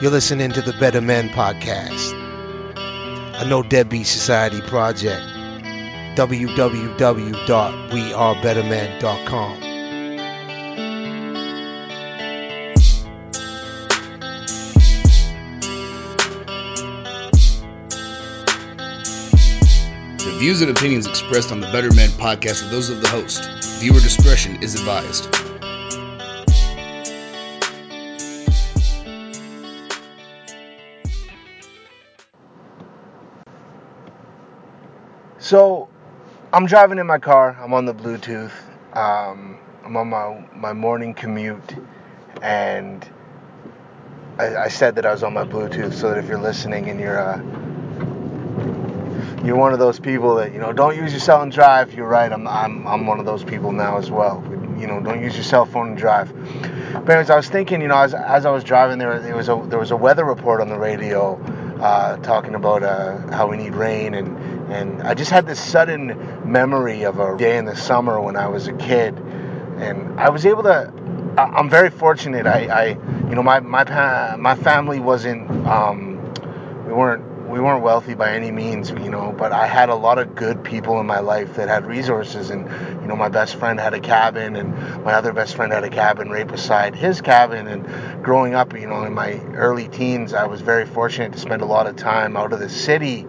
You're listening to the Better Men Podcast, a no deadbeat society project. www.wearebettermen.com. The views and opinions expressed on the Better Men podcast are those of the host. Viewer discretion is advised. So, I'm driving in my car. I'm on the Bluetooth. Um, I'm on my my morning commute, and I, I said that I was on my Bluetooth so that if you're listening and you're uh, you're one of those people that you know don't use your cell and drive. You're right. I'm I'm I'm one of those people now as well. You know, don't use your cell phone and drive. But anyways, I was thinking, you know, as, as I was driving there, there was a there was a weather report on the radio uh, talking about uh, how we need rain and and I just had this sudden memory of a day in the summer when I was a kid, and I was able to. I'm very fortunate. I, I you know, my my my family wasn't. Um, we weren't we weren't wealthy by any means, you know, but I had a lot of good people in my life that had resources. And, you know, my best friend had a cabin, and my other best friend had a cabin right beside his cabin. And growing up, you know, in my early teens, I was very fortunate to spend a lot of time out of the city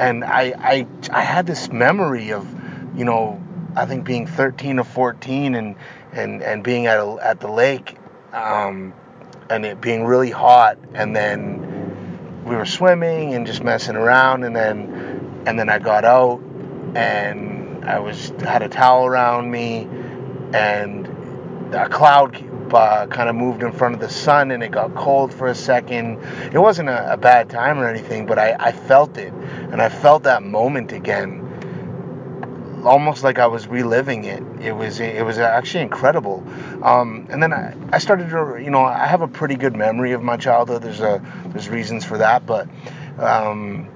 and I, I I had this memory of, you know, I think being 13 or 14 and and and being at a, at the lake, um, and it being really hot, and then we were swimming and just messing around, and then and then I got out, and I was had a towel around me, and a cloud uh, kind of moved in front of the sun and it got cold for a second. It wasn't a, a bad time or anything, but I, I felt it. And I felt that moment again almost like I was reliving it. It was it was actually incredible. Um, and then I, I started to you know I have a pretty good memory of my childhood. There's a there's reasons for that, but um,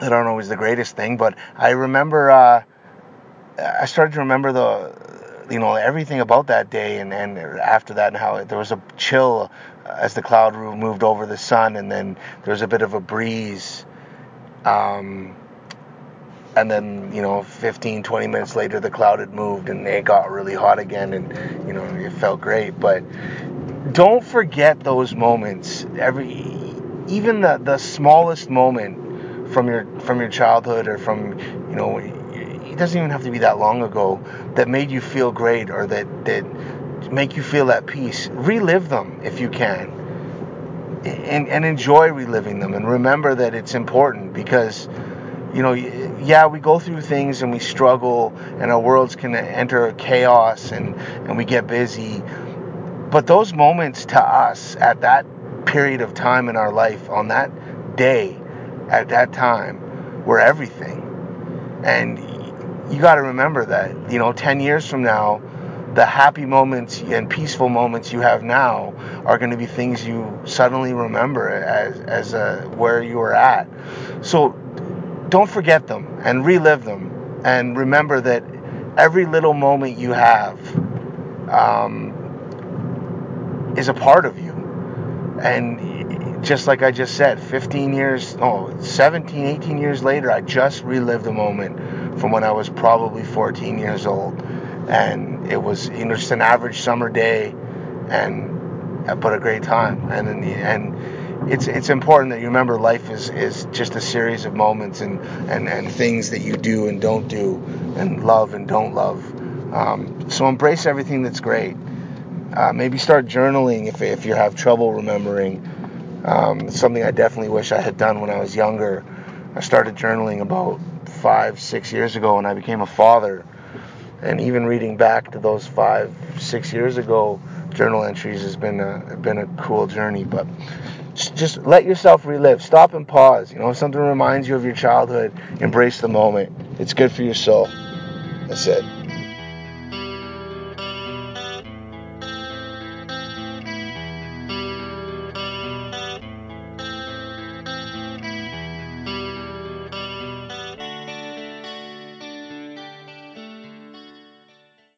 I don't always the greatest thing. But I remember uh, I started to remember the you know everything about that day and, and after that and how there was a chill as the cloud moved over the sun and then there was a bit of a breeze um, and then you know 15 20 minutes later the cloud had moved and it got really hot again and you know it felt great. But don't forget those moments. Every even the the smallest moment from your from your childhood or from you know it doesn't even have to be that long ago that made you feel great or that that make you feel at peace. Relive them if you can. And, and enjoy reliving them and remember that it's important because you know yeah we go through things and we struggle and our worlds can enter chaos and and we get busy. But those moments to us at that period of time in our life on that day at that time were everything. And you got to remember that, you know, 10 years from now, the happy moments and peaceful moments you have now are going to be things you suddenly remember as, as a, where you were at. So don't forget them and relive them and remember that every little moment you have um, is a part of you. And just like I just said, 15 years, oh, 17, 18 years later, I just relived a moment from when I was probably 14 years old. And it was, you know, just an average summer day and I put a great time. And, and it's, it's important that you remember life is, is just a series of moments and, and, and things that you do and don't do and love and don't love. Um, so embrace everything that's great. Uh, maybe start journaling if, if you have trouble remembering. Um, something I definitely wish I had done when I was younger. I started journaling about five, six years ago when I became a father. And even reading back to those five, six years ago journal entries has been a been a cool journey. But just let yourself relive. Stop and pause. You know, if something reminds you of your childhood, embrace the moment. It's good for your soul. That's it.